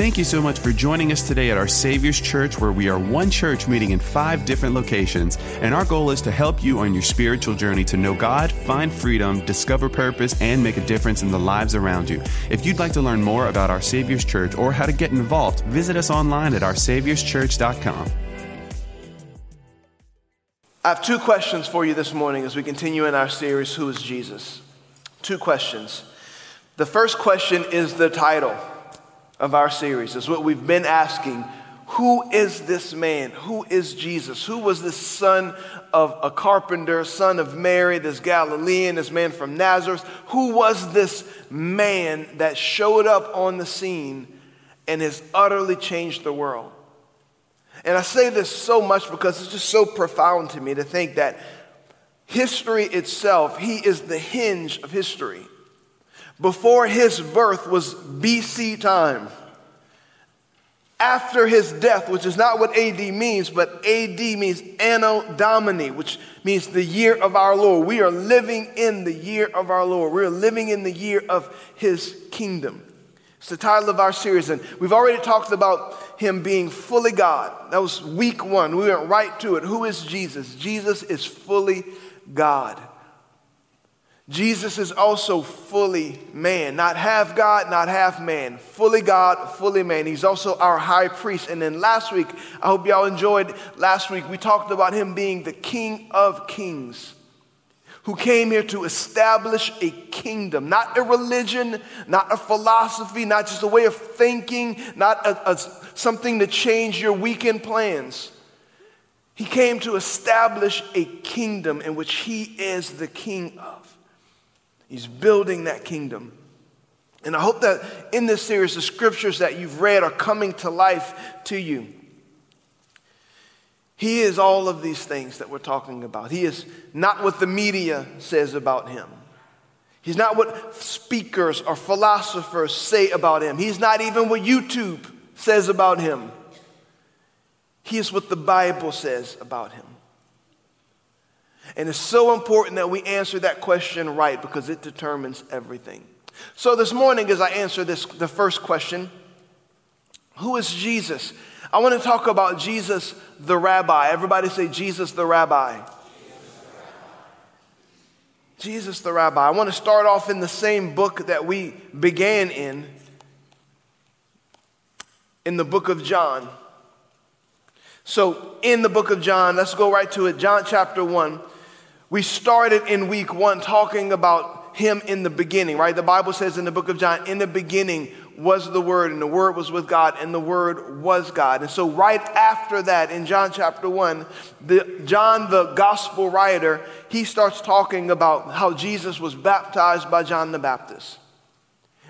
Thank you so much for joining us today at our Savior's Church, where we are one church meeting in five different locations. And our goal is to help you on your spiritual journey to know God, find freedom, discover purpose, and make a difference in the lives around you. If you'd like to learn more about our Savior's Church or how to get involved, visit us online at oursaviorschurch.com. I have two questions for you this morning as we continue in our series, Who is Jesus? Two questions. The first question is the title of our series. is what we've been asking. Who is this man? Who is Jesus? Who was this son of a carpenter, son of Mary, this Galilean, this man from Nazareth? Who was this man that showed up on the scene and has utterly changed the world? And I say this so much because it's just so profound to me to think that history itself, he is the hinge of history before his birth was BC time. After his death, which is not what AD means, but AD means Anno Domini, which means the year of our Lord. We are living in the year of our Lord. We are living in the year of his kingdom. It's the title of our series, and we've already talked about him being fully God. That was week one. We went right to it. Who is Jesus? Jesus is fully God. Jesus is also fully man, not half God, not half man, fully God, fully man. He's also our high priest. And then last week, I hope y'all enjoyed last week, we talked about him being the King of Kings who came here to establish a kingdom, not a religion, not a philosophy, not just a way of thinking, not a, a, something to change your weekend plans. He came to establish a kingdom in which he is the king of. He's building that kingdom. And I hope that in this series, the scriptures that you've read are coming to life to you. He is all of these things that we're talking about. He is not what the media says about him. He's not what speakers or philosophers say about him. He's not even what YouTube says about him. He is what the Bible says about him. And it's so important that we answer that question right because it determines everything. So this morning, as I answer this, the first question, who is Jesus? I want to talk about Jesus the rabbi. Everybody say Jesus the rabbi. Jesus the rabbi. I want to start off in the same book that we began in, in the book of John. So, in the book of John, let's go right to it. John chapter 1. We started in week one talking about him in the beginning, right? The Bible says in the book of John, in the beginning was the Word, and the Word was with God, and the Word was God. And so, right after that, in John chapter 1, the, John, the gospel writer, he starts talking about how Jesus was baptized by John the Baptist.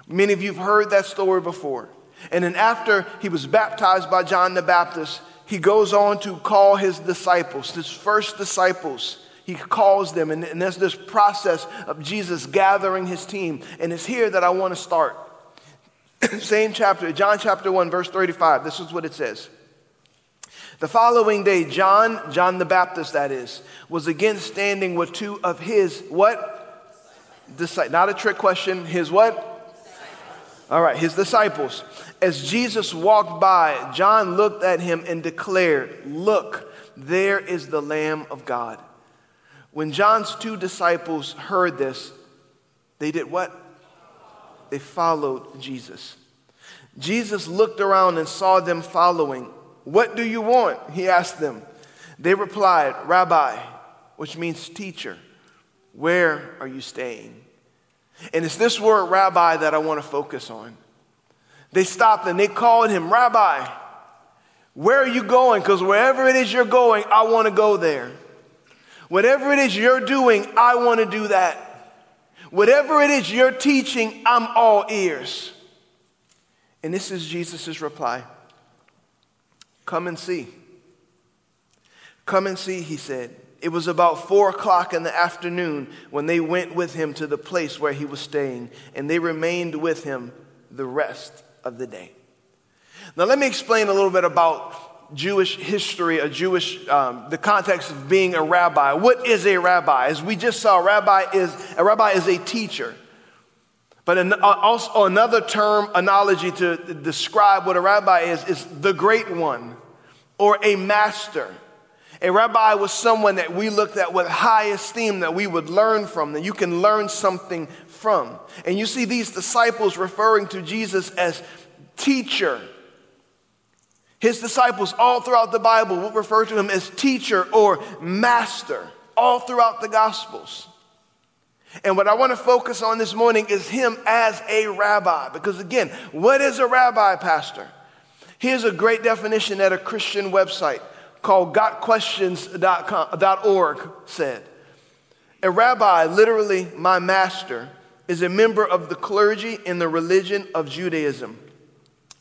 Many of you have heard that story before. And then, after he was baptized by John the Baptist, he goes on to call his disciples, his first disciples he calls them, and, and there's this process of Jesus gathering his team. And it's here that I want to start. Same chapter, John chapter 1, verse 35. This is what it says. The following day, John, John the Baptist, that is, was again standing with two of his what? Disciples. Not a trick question. His what? All right, his disciples. As Jesus walked by, John looked at him and declared, Look, there is the Lamb of God. When John's two disciples heard this, they did what? They followed Jesus. Jesus looked around and saw them following. What do you want? He asked them. They replied, Rabbi, which means teacher, where are you staying? And it's this word, rabbi, that I want to focus on. They stopped and they called him, Rabbi, where are you going? Because wherever it is you're going, I want to go there. Whatever it is you're doing, I want to do that. Whatever it is you're teaching, I'm all ears. And this is Jesus' reply Come and see. Come and see, he said. It was about four o'clock in the afternoon when they went with him to the place where he was staying, and they remained with him the rest of the day. Now, let me explain a little bit about Jewish history, a Jewish, um, the context of being a rabbi. What is a rabbi? As we just saw, rabbi is, a rabbi is a teacher. But an, uh, also another term, analogy to describe what a rabbi is, is the great one or a master. A rabbi was someone that we looked at with high esteem, that we would learn from, that you can learn something from. And you see these disciples referring to Jesus as teacher. His disciples, all throughout the Bible, would refer to him as teacher or master, all throughout the Gospels. And what I want to focus on this morning is him as a rabbi. Because again, what is a rabbi, Pastor? Here's a great definition at a Christian website called gotquestions.org said. A rabbi, literally my master, is a member of the clergy in the religion of Judaism.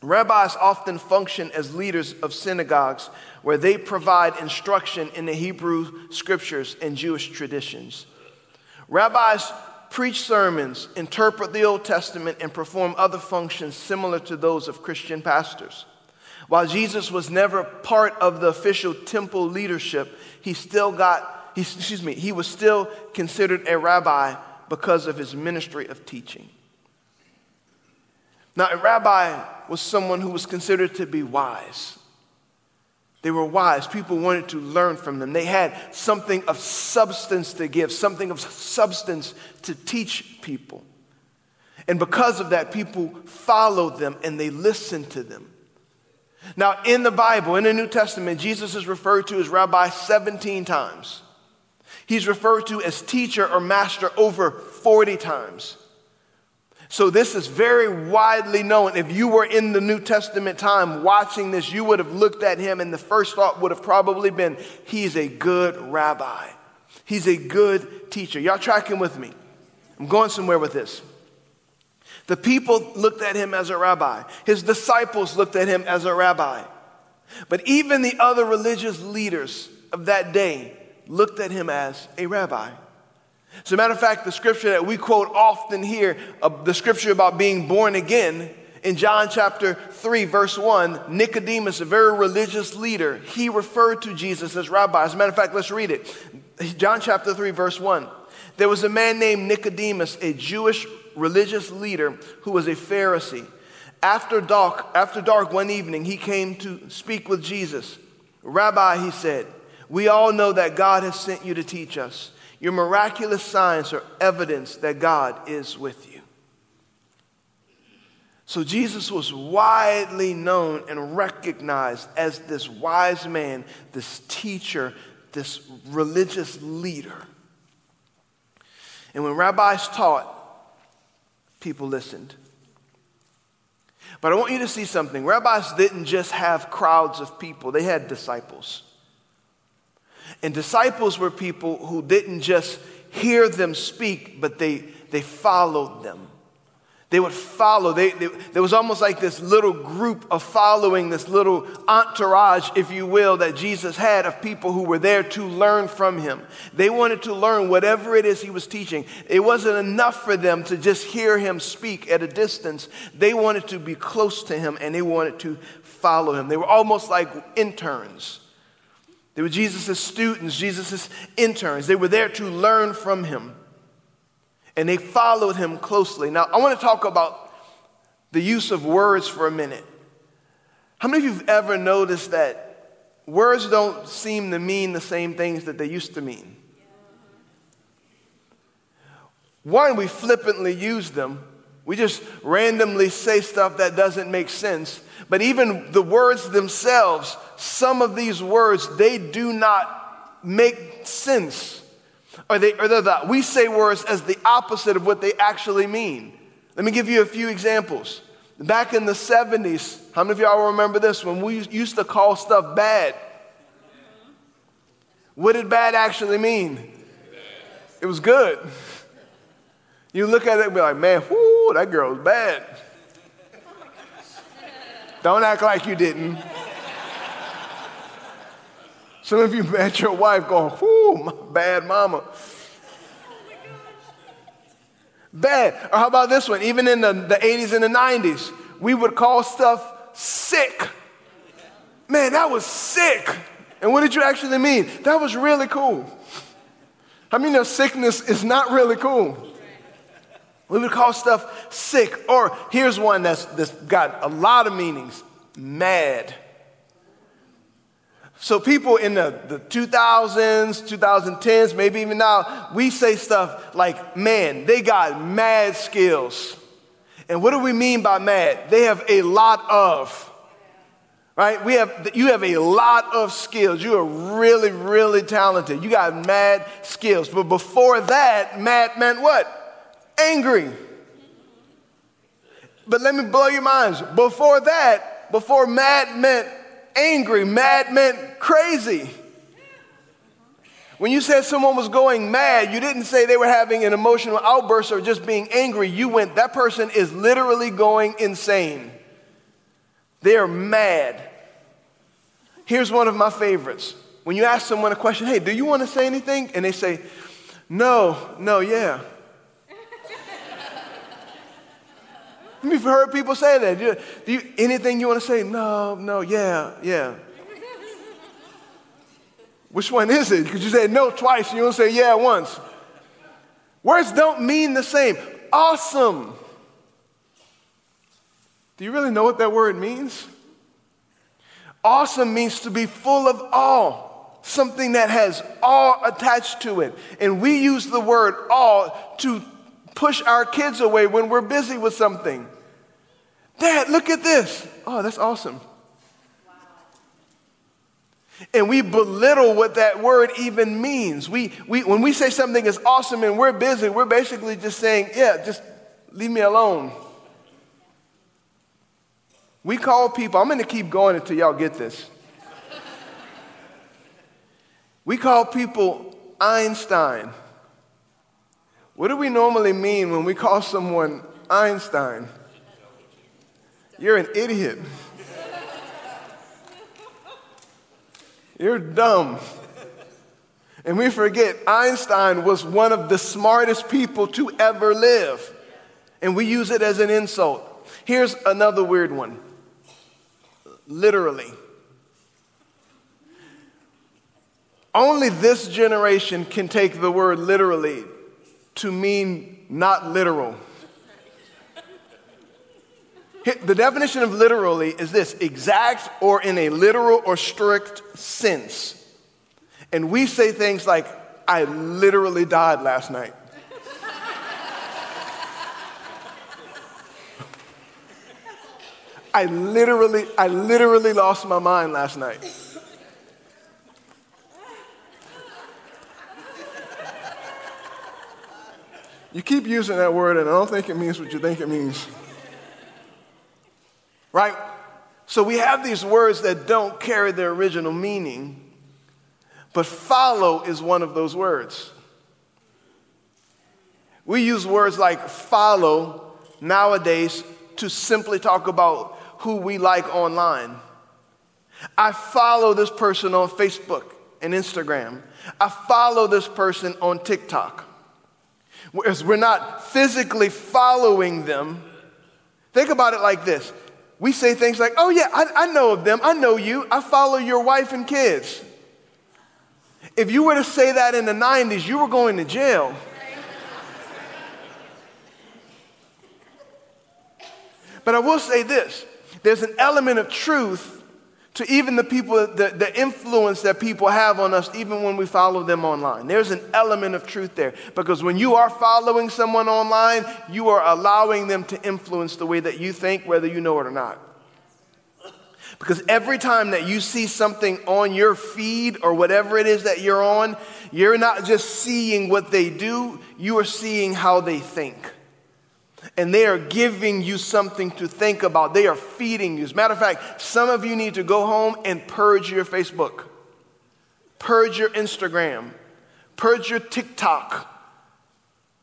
Rabbis often function as leaders of synagogues where they provide instruction in the Hebrew scriptures and Jewish traditions. Rabbis preach sermons, interpret the Old Testament, and perform other functions similar to those of Christian pastors. While Jesus was never part of the official temple leadership, he still got, he, excuse me, he was still considered a rabbi because of his ministry of teaching. Now, a rabbi was someone who was considered to be wise. They were wise. People wanted to learn from them. They had something of substance to give, something of substance to teach people. And because of that, people followed them and they listened to them. Now, in the Bible, in the New Testament, Jesus is referred to as rabbi 17 times. He's referred to as teacher or master over 40 times. So, this is very widely known. If you were in the New Testament time watching this, you would have looked at him, and the first thought would have probably been, He's a good rabbi. He's a good teacher. Y'all tracking with me? I'm going somewhere with this. The people looked at him as a rabbi, his disciples looked at him as a rabbi. But even the other religious leaders of that day looked at him as a rabbi. As a matter of fact, the scripture that we quote often here, uh, the scripture about being born again, in John chapter 3, verse 1, Nicodemus, a very religious leader, he referred to Jesus as rabbi. As a matter of fact, let's read it. John chapter 3, verse 1. There was a man named Nicodemus, a Jewish religious leader who was a Pharisee. After dark, after dark one evening, he came to speak with Jesus. Rabbi, he said, we all know that God has sent you to teach us. Your miraculous signs are evidence that God is with you. So Jesus was widely known and recognized as this wise man, this teacher, this religious leader. And when rabbis taught, people listened. But I want you to see something. Rabbis didn't just have crowds of people, they had disciples. And disciples were people who didn't just hear them speak, but they, they followed them. They would follow. They, they, there was almost like this little group of following, this little entourage, if you will, that Jesus had of people who were there to learn from him. They wanted to learn whatever it is he was teaching. It wasn't enough for them to just hear him speak at a distance. They wanted to be close to him and they wanted to follow him. They were almost like interns. They were Jesus' students, Jesus' interns. They were there to learn from him and they followed him closely. Now, I want to talk about the use of words for a minute. How many of you have ever noticed that words don't seem to mean the same things that they used to mean? One, we flippantly use them. We just randomly say stuff that doesn't make sense. But even the words themselves, some of these words, they do not make sense or, they, or they're the, we say words as the opposite of what they actually mean. Let me give you a few examples. Back in the 70s, how many of y'all remember this? When we used to call stuff bad. What did bad actually mean? It was good. You look at it and be like, man, whoo, that girl's bad. Don't act like you didn't. Some of you met your wife going, whoo, bad mama. Bad. Or how about this one? Even in the, the 80s and the 90s, we would call stuff sick. Man, that was sick. And what did you actually mean? That was really cool. I mean, the sickness is not really cool. We would call stuff sick. Or here's one that's, that's got a lot of meanings mad. So, people in the, the 2000s, 2010s, maybe even now, we say stuff like, man, they got mad skills. And what do we mean by mad? They have a lot of. Right? We have, you have a lot of skills. You are really, really talented. You got mad skills. But before that, mad meant what? Angry. But let me blow your minds. Before that, before mad meant angry, mad meant crazy. When you said someone was going mad, you didn't say they were having an emotional outburst or just being angry. You went, that person is literally going insane. They're mad. Here's one of my favorites. When you ask someone a question, hey, do you want to say anything? And they say, no, no, yeah. You've heard people say that. Do you, do you, anything you want to say? No, no, yeah, yeah. Which one is it? Because you said no twice, you don't say yeah once. Words don't mean the same. Awesome. Do you really know what that word means? Awesome means to be full of awe, something that has awe attached to it. And we use the word awe to push our kids away when we're busy with something. Dad, look at this. Oh, that's awesome. And we belittle what that word even means. We, we, when we say something is awesome and we're busy, we're basically just saying, yeah, just leave me alone. We call people, I'm going to keep going until y'all get this. We call people Einstein. What do we normally mean when we call someone Einstein? You're an idiot. You're dumb. And we forget Einstein was one of the smartest people to ever live. And we use it as an insult. Here's another weird one literally. Only this generation can take the word literally to mean not literal. The definition of literally is this exact or in a literal or strict sense. And we say things like, I literally died last night. I literally, I literally lost my mind last night. You keep using that word, and I don't think it means what you think it means. Right? So we have these words that don't carry their original meaning, but follow is one of those words. We use words like follow nowadays to simply talk about who we like online. I follow this person on Facebook and Instagram. I follow this person on TikTok. Whereas we're not physically following them, think about it like this. We say things like, oh, yeah, I, I know of them. I know you. I follow your wife and kids. If you were to say that in the 90s, you were going to jail. But I will say this there's an element of truth to even the people, the, the influence that people have on us, even when we follow them online. There's an element of truth there. Because when you are following someone online, you are allowing them to influence the way that you think, whether you know it or not. Because every time that you see something on your feed or whatever it is that you're on, you're not just seeing what they do, you are seeing how they think and they are giving you something to think about. They are feeding you. As a matter of fact, some of you need to go home and purge your Facebook, purge your Instagram, purge your TikTok.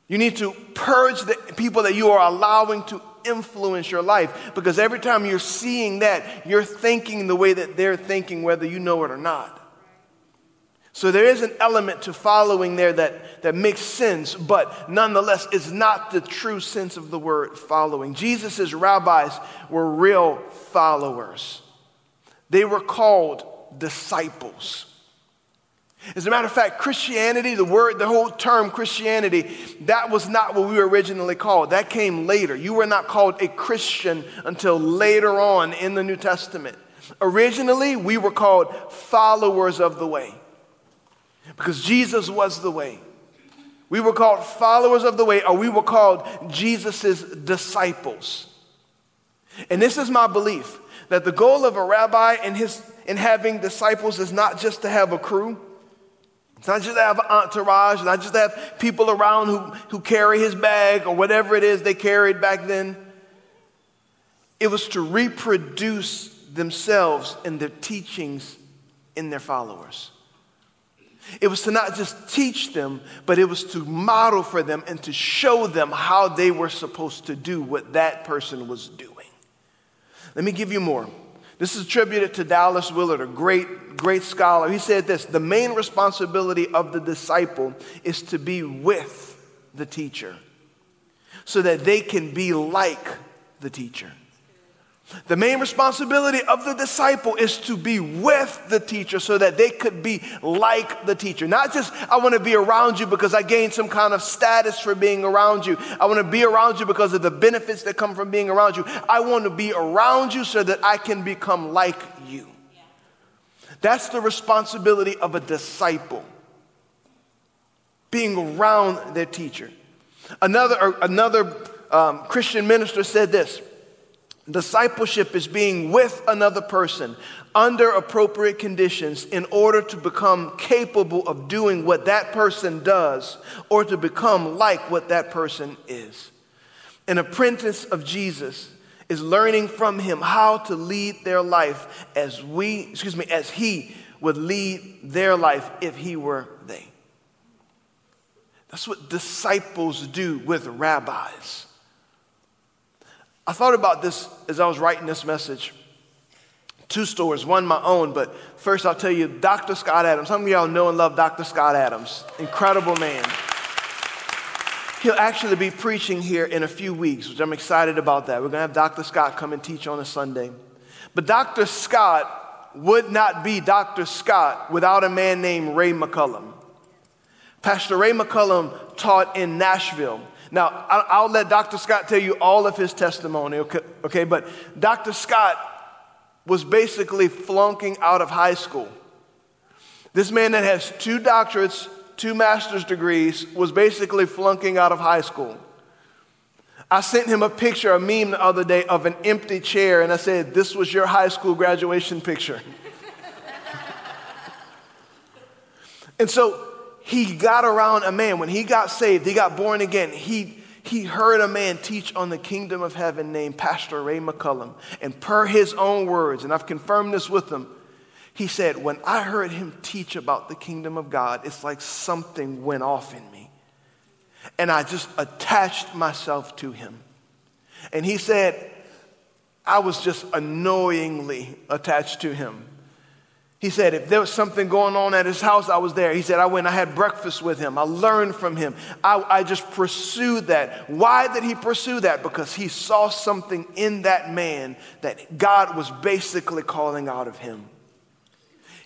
You need to purge the people that you are allowing to influence your life because every time you're seeing that, you're thinking the way that they're thinking, whether you know it or not. So there is an element to following there that, that makes sense, but nonetheless, it's not the true sense of the word following. Jesus' rabbis were real followers, they were called disciples. As a matter of fact, Christianity, the word, the whole term Christianity, that was not what we were originally called. That came later. You were not called a Christian until later on in the New Testament. Originally, we were called followers of the way because Jesus was the way. We were called followers of the way, or we were called Jesus' disciples. And this is my belief that the goal of a rabbi in, his, in having disciples is not just to have a crew, it's not just to have an entourage, not just to have people around who, who carry his bag or whatever it is they carried back then. It was to reproduce themselves in their teachings in their followers. It was to not just teach them, but it was to model for them and to show them how they were supposed to do what that person was doing. Let me give you more. This is attributed to Dallas Willard, a great, great scholar. He said this The main responsibility of the disciple is to be with the teacher so that they can be like the teacher. The main responsibility of the disciple is to be with the teacher so that they could be like the teacher. Not just, I want to be around you because I gained some kind of status for being around you. I want to be around you because of the benefits that come from being around you. I want to be around you so that I can become like you. That's the responsibility of a disciple being around their teacher. Another, another um, Christian minister said this. Discipleship is being with another person under appropriate conditions in order to become capable of doing what that person does or to become like what that person is. An apprentice of Jesus is learning from him how to lead their life as we, excuse me, as he would lead their life if he were they. That's what disciples do with rabbis. I thought about this as I was writing this message. Two stories, one my own, but first I'll tell you Dr. Scott Adams. Some of y'all know and love Dr. Scott Adams. Incredible man. He'll actually be preaching here in a few weeks, which I'm excited about that. We're going to have Dr. Scott come and teach on a Sunday. But Dr. Scott would not be Dr. Scott without a man named Ray McCullum. Pastor Ray McCullum taught in Nashville. Now, I'll let Dr. Scott tell you all of his testimony, okay? But Dr. Scott was basically flunking out of high school. This man that has two doctorates, two master's degrees, was basically flunking out of high school. I sent him a picture, a meme the other day of an empty chair, and I said, This was your high school graduation picture. and so he got around a man. When he got saved, he got born again. He, he heard a man teach on the kingdom of heaven named Pastor Ray McCullum. And per his own words, and I've confirmed this with him, he said, When I heard him teach about the kingdom of God, it's like something went off in me. And I just attached myself to him. And he said, I was just annoyingly attached to him. He said, if there was something going on at his house, I was there. He said, I went, I had breakfast with him. I learned from him. I, I, just pursued that. Why did he pursue that? Because he saw something in that man that God was basically calling out of him.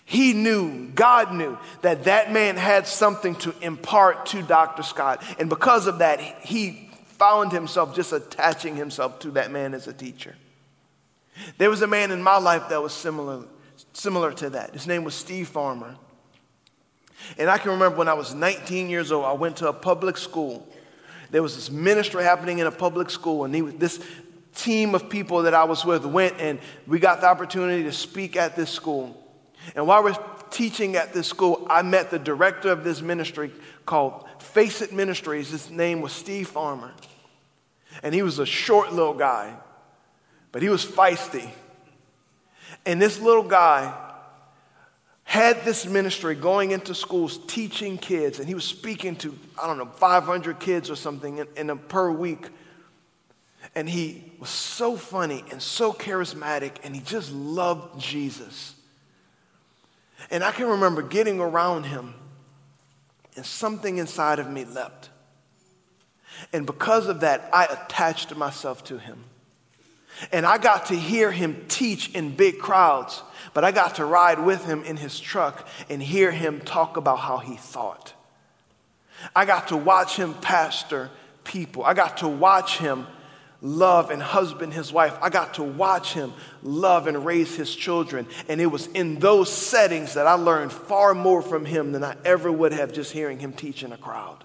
He knew, God knew, that that man had something to impart to Dr. Scott. And because of that, he found himself just attaching himself to that man as a teacher. There was a man in my life that was similar similar to that. His name was Steve Farmer. And I can remember when I was 19 years old, I went to a public school. There was this ministry happening in a public school, and he, this team of people that I was with went and we got the opportunity to speak at this school. And while we're teaching at this school, I met the director of this ministry called Face It Ministries. His name was Steve Farmer. And he was a short little guy, but he was feisty. And this little guy had this ministry going into schools teaching kids, and he was speaking to, I don't know, 500 kids or something in, in a, per week. And he was so funny and so charismatic, and he just loved Jesus. And I can remember getting around him, and something inside of me leapt. And because of that, I attached myself to him. And I got to hear him teach in big crowds, but I got to ride with him in his truck and hear him talk about how he thought. I got to watch him pastor people. I got to watch him love and husband his wife. I got to watch him love and raise his children. And it was in those settings that I learned far more from him than I ever would have just hearing him teach in a crowd.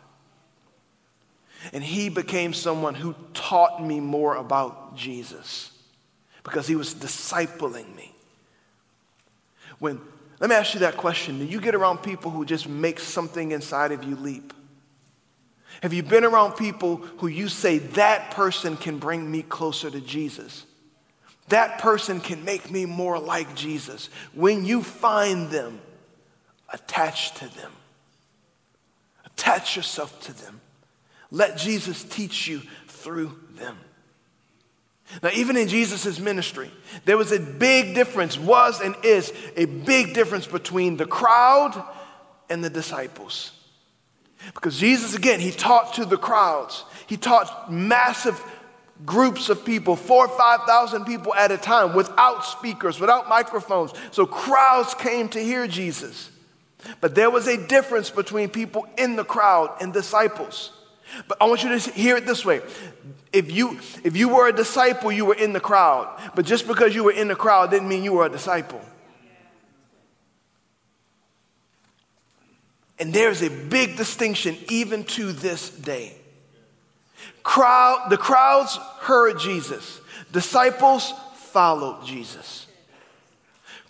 And he became someone who taught me more about Jesus because he was discipling me. When, let me ask you that question. Do you get around people who just make something inside of you leap? Have you been around people who you say, that person can bring me closer to Jesus? That person can make me more like Jesus. When you find them, attach to them. Attach yourself to them. Let Jesus teach you through them. Now, even in Jesus' ministry, there was a big difference, was and is a big difference between the crowd and the disciples. Because Jesus, again, he taught to the crowds. He taught massive groups of people, four or 5,000 people at a time, without speakers, without microphones. So crowds came to hear Jesus. But there was a difference between people in the crowd and disciples. But I want you to hear it this way. If you, if you were a disciple, you were in the crowd. But just because you were in the crowd didn't mean you were a disciple. And there's a big distinction even to this day. Crowd, the crowds heard Jesus, disciples followed Jesus.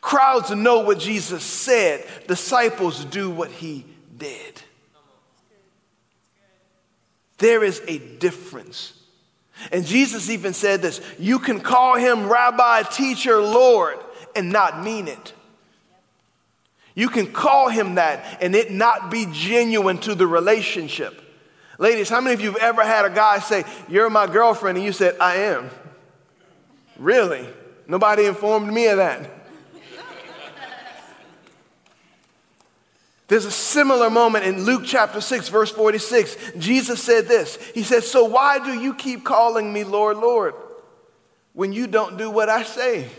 Crowds know what Jesus said, disciples do what he did. There is a difference. And Jesus even said this you can call him rabbi, teacher, Lord, and not mean it. You can call him that and it not be genuine to the relationship. Ladies, how many of you have ever had a guy say, You're my girlfriend, and you said, I am? Really? Nobody informed me of that. There's a similar moment in Luke chapter 6, verse 46. Jesus said this He said, So why do you keep calling me Lord, Lord, when you don't do what I say?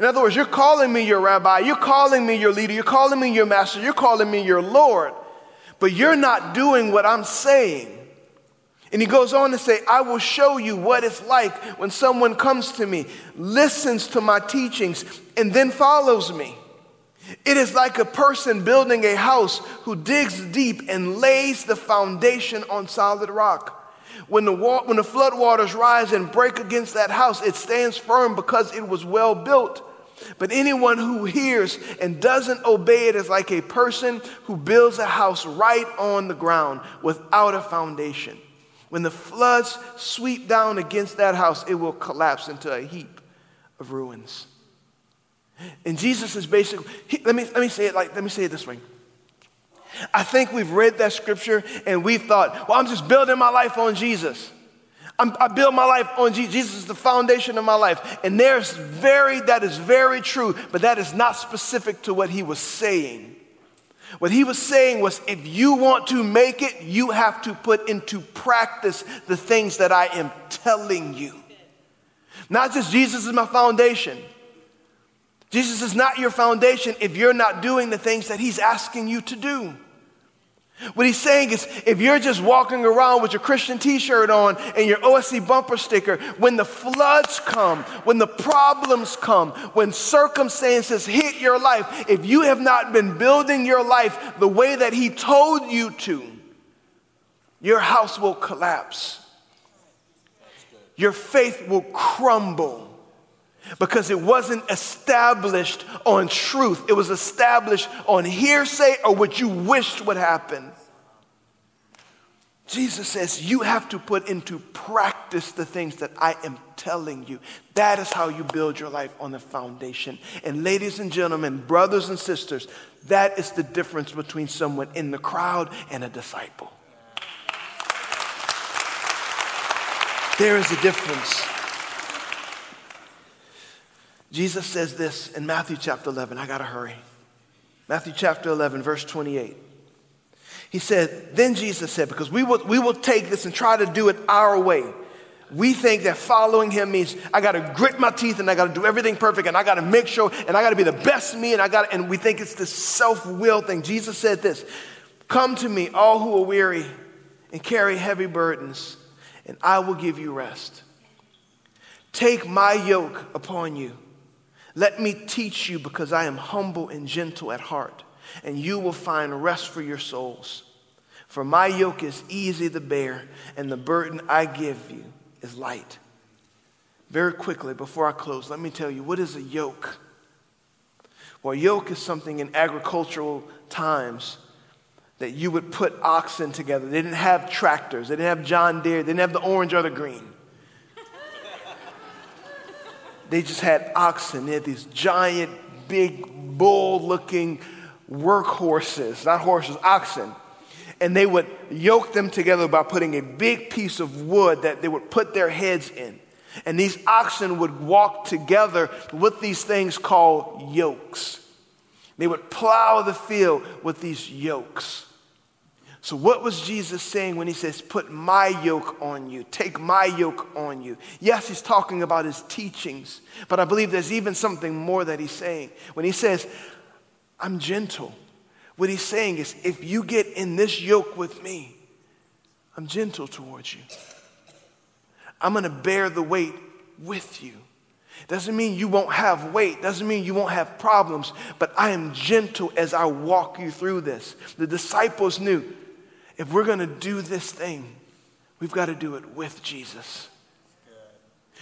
In other words, you're calling me your rabbi, you're calling me your leader, you're calling me your master, you're calling me your Lord, but you're not doing what I'm saying. And he goes on to say, I will show you what it's like when someone comes to me, listens to my teachings, and then follows me. It is like a person building a house who digs deep and lays the foundation on solid rock. When the, wa- when the flood waters rise and break against that house, it stands firm because it was well built. But anyone who hears and doesn't obey it is like a person who builds a house right on the ground without a foundation. When the floods sweep down against that house, it will collapse into a heap of ruins. And Jesus is basically, he, let, me, let me say it like, let me say it this way. I think we've read that scripture and we thought, well, I'm just building my life on Jesus. I'm, i build my life on Jesus. Jesus is the foundation of my life. And there's very, that is very true, but that is not specific to what he was saying. What he was saying was if you want to make it, you have to put into practice the things that I am telling you. Not just Jesus is my foundation. Jesus is not your foundation if you're not doing the things that he's asking you to do. What he's saying is if you're just walking around with your Christian t shirt on and your OSC bumper sticker, when the floods come, when the problems come, when circumstances hit your life, if you have not been building your life the way that he told you to, your house will collapse. Your faith will crumble because it wasn't established on truth. It was established on hearsay or what you wished would happen. Jesus says you have to put into practice the things that I am telling you. That is how you build your life on the foundation. And, ladies and gentlemen, brothers and sisters, that is the difference between someone in the crowd and a disciple. There is a difference. Jesus says this in Matthew chapter 11. I got to hurry. Matthew chapter 11, verse 28. He said, Then Jesus said, because we will, we will take this and try to do it our way. We think that following him means I got to grit my teeth and I got to do everything perfect and I got to make sure and I got to be the best me and I got and we think it's this self-will thing. Jesus said this, "Come to me all who are weary and carry heavy burdens, and I will give you rest. Take my yoke upon you. Let me teach you because I am humble and gentle at heart, and you will find rest for your souls." For my yoke is easy to bear, and the burden I give you is light. Very quickly, before I close, let me tell you what is a yoke? Well, yoke is something in agricultural times that you would put oxen together. They didn't have tractors, they didn't have John Deere, they didn't have the orange or the green. They just had oxen. They had these giant, big, bull looking workhorses, not horses, oxen and they would yoke them together by putting a big piece of wood that they would put their heads in. And these oxen would walk together with these things called yokes. They would plow the field with these yokes. So, what was Jesus saying when he says, Put my yoke on you, take my yoke on you? Yes, he's talking about his teachings, but I believe there's even something more that he's saying. When he says, I'm gentle, what he's saying is, if you get in this yoke with me, I'm gentle towards you. I'm to bear the weight with you. Doesn't mean you won't have weight, doesn't mean you won't have problems, but I am gentle as I walk you through this. The disciples knew if we're going to do this thing, we've got to do it with Jesus.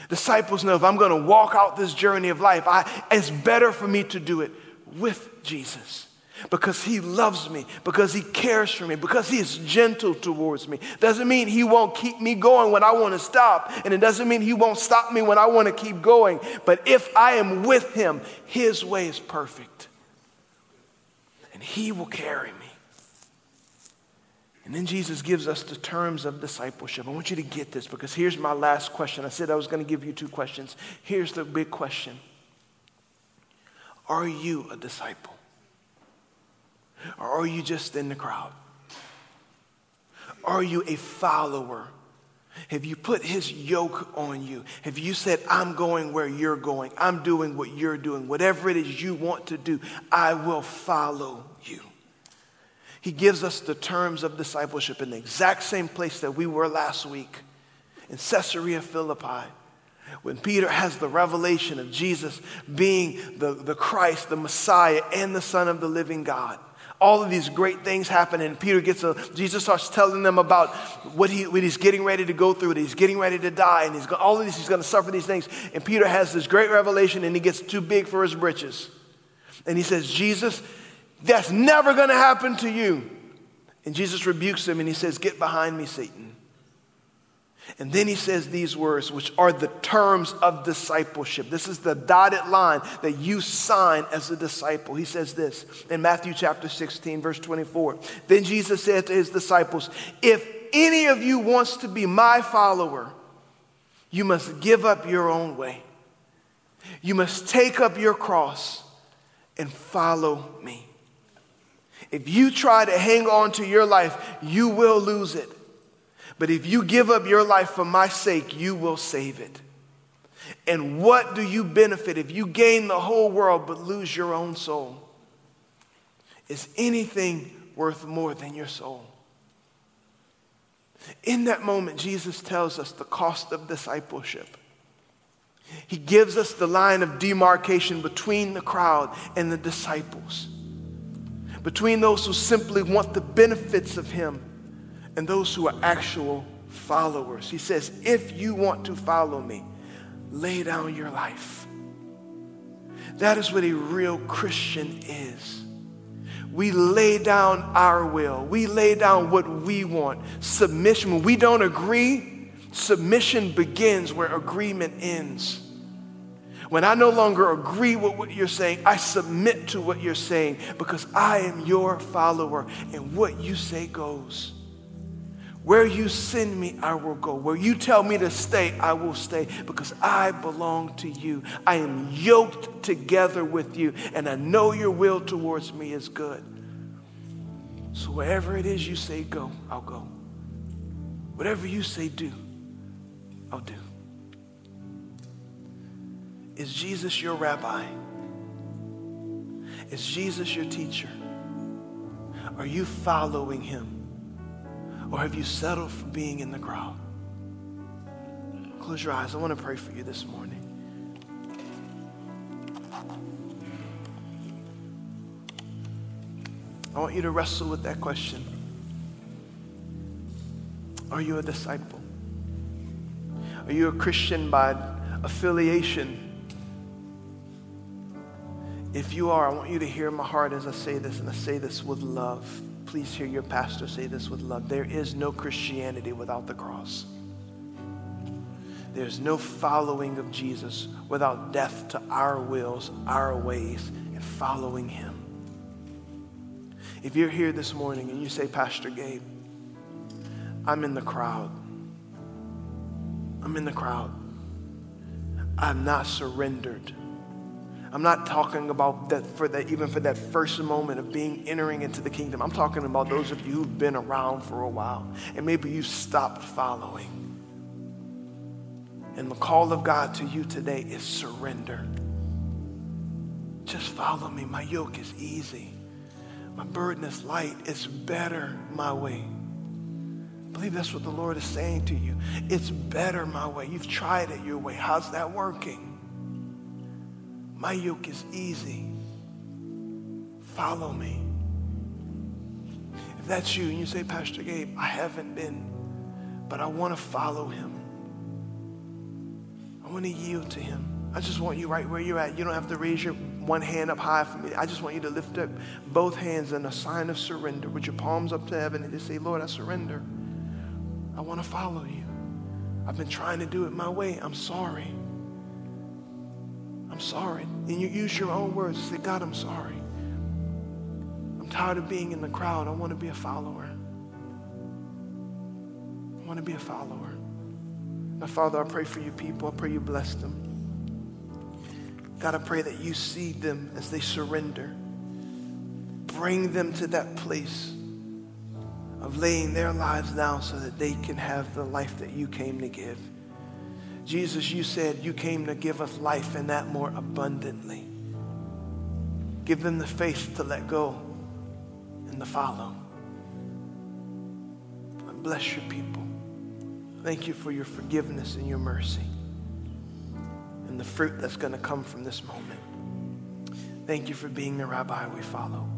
Disciples know if I'm going to walk out this journey of life, I, it's better for me to do it with Jesus because he loves me, because he cares for me, because he is gentle towards me. Doesn't mean he won't keep me going when I want to stop, and it doesn't mean he won't stop me when I want to keep going. But if I am with him, his way is perfect, and he will carry me. And then Jesus gives us the terms of discipleship. I want you to get this because here's my last question. I said I was going to give you two questions. Here's the big question Are you a disciple? Or are you just in the crowd? Are you a follower? Have you put his yoke on you? Have you said, I'm going where you're going? I'm doing what you're doing. Whatever it is you want to do, I will follow. He gives us the terms of discipleship in the exact same place that we were last week in Caesarea Philippi. When Peter has the revelation of Jesus being the, the Christ, the Messiah, and the Son of the living God all of these great things happen and peter gets a jesus starts telling them about what, he, what he's getting ready to go through he's getting ready to die and he's all of this he's going to suffer these things and peter has this great revelation and he gets too big for his britches and he says jesus that's never going to happen to you and jesus rebukes him and he says get behind me satan and then he says these words, which are the terms of discipleship. This is the dotted line that you sign as a disciple. He says this in Matthew chapter 16, verse 24. Then Jesus said to his disciples, If any of you wants to be my follower, you must give up your own way. You must take up your cross and follow me. If you try to hang on to your life, you will lose it. But if you give up your life for my sake, you will save it. And what do you benefit if you gain the whole world but lose your own soul? Is anything worth more than your soul? In that moment, Jesus tells us the cost of discipleship. He gives us the line of demarcation between the crowd and the disciples, between those who simply want the benefits of Him and those who are actual followers. He says, if you want to follow me, lay down your life. That is what a real Christian is. We lay down our will. We lay down what we want. Submission, when we don't agree, submission begins where agreement ends. When I no longer agree with what you're saying, I submit to what you're saying because I am your follower and what you say goes. Where you send me, I will go. Where you tell me to stay, I will stay because I belong to you. I am yoked together with you, and I know your will towards me is good. So wherever it is you say go, I'll go. Whatever you say do, I'll do. Is Jesus your rabbi? Is Jesus your teacher? Are you following him? Or have you settled for being in the crowd? Close your eyes. I want to pray for you this morning. I want you to wrestle with that question. Are you a disciple? Are you a Christian by affiliation? If you are, I want you to hear my heart as I say this, and I say this with love. Please hear your pastor say this with love. There is no Christianity without the cross. There's no following of Jesus without death to our wills, our ways, and following Him. If you're here this morning and you say, Pastor Gabe, I'm in the crowd. I'm in the crowd. I've not surrendered. I'm not talking about that for that even for that first moment of being entering into the kingdom. I'm talking about those of you who've been around for a while and maybe you stopped following. And the call of God to you today is surrender. Just follow me. My yoke is easy. My burden is light. It's better my way. I believe that's what the Lord is saying to you. It's better my way. You've tried it your way. How's that working? My yoke is easy. Follow me. If that's you and you say, Pastor Gabe, I haven't been, but I want to follow him. I want to yield to him. I just want you right where you're at. You don't have to raise your one hand up high for me. I just want you to lift up both hands in a sign of surrender with your palms up to heaven and just say, Lord, I surrender. I want to follow you. I've been trying to do it my way. I'm sorry. I'm sorry. And you use your own words. Say, God, I'm sorry. I'm tired of being in the crowd. I want to be a follower. I want to be a follower. Now, Father, I pray for you people. I pray you bless them. God, I pray that you see them as they surrender. Bring them to that place of laying their lives down so that they can have the life that you came to give. Jesus, you said you came to give us life and that more abundantly. Give them the faith to let go and to follow. And bless your people. Thank you for your forgiveness and your mercy and the fruit that's going to come from this moment. Thank you for being the rabbi we follow.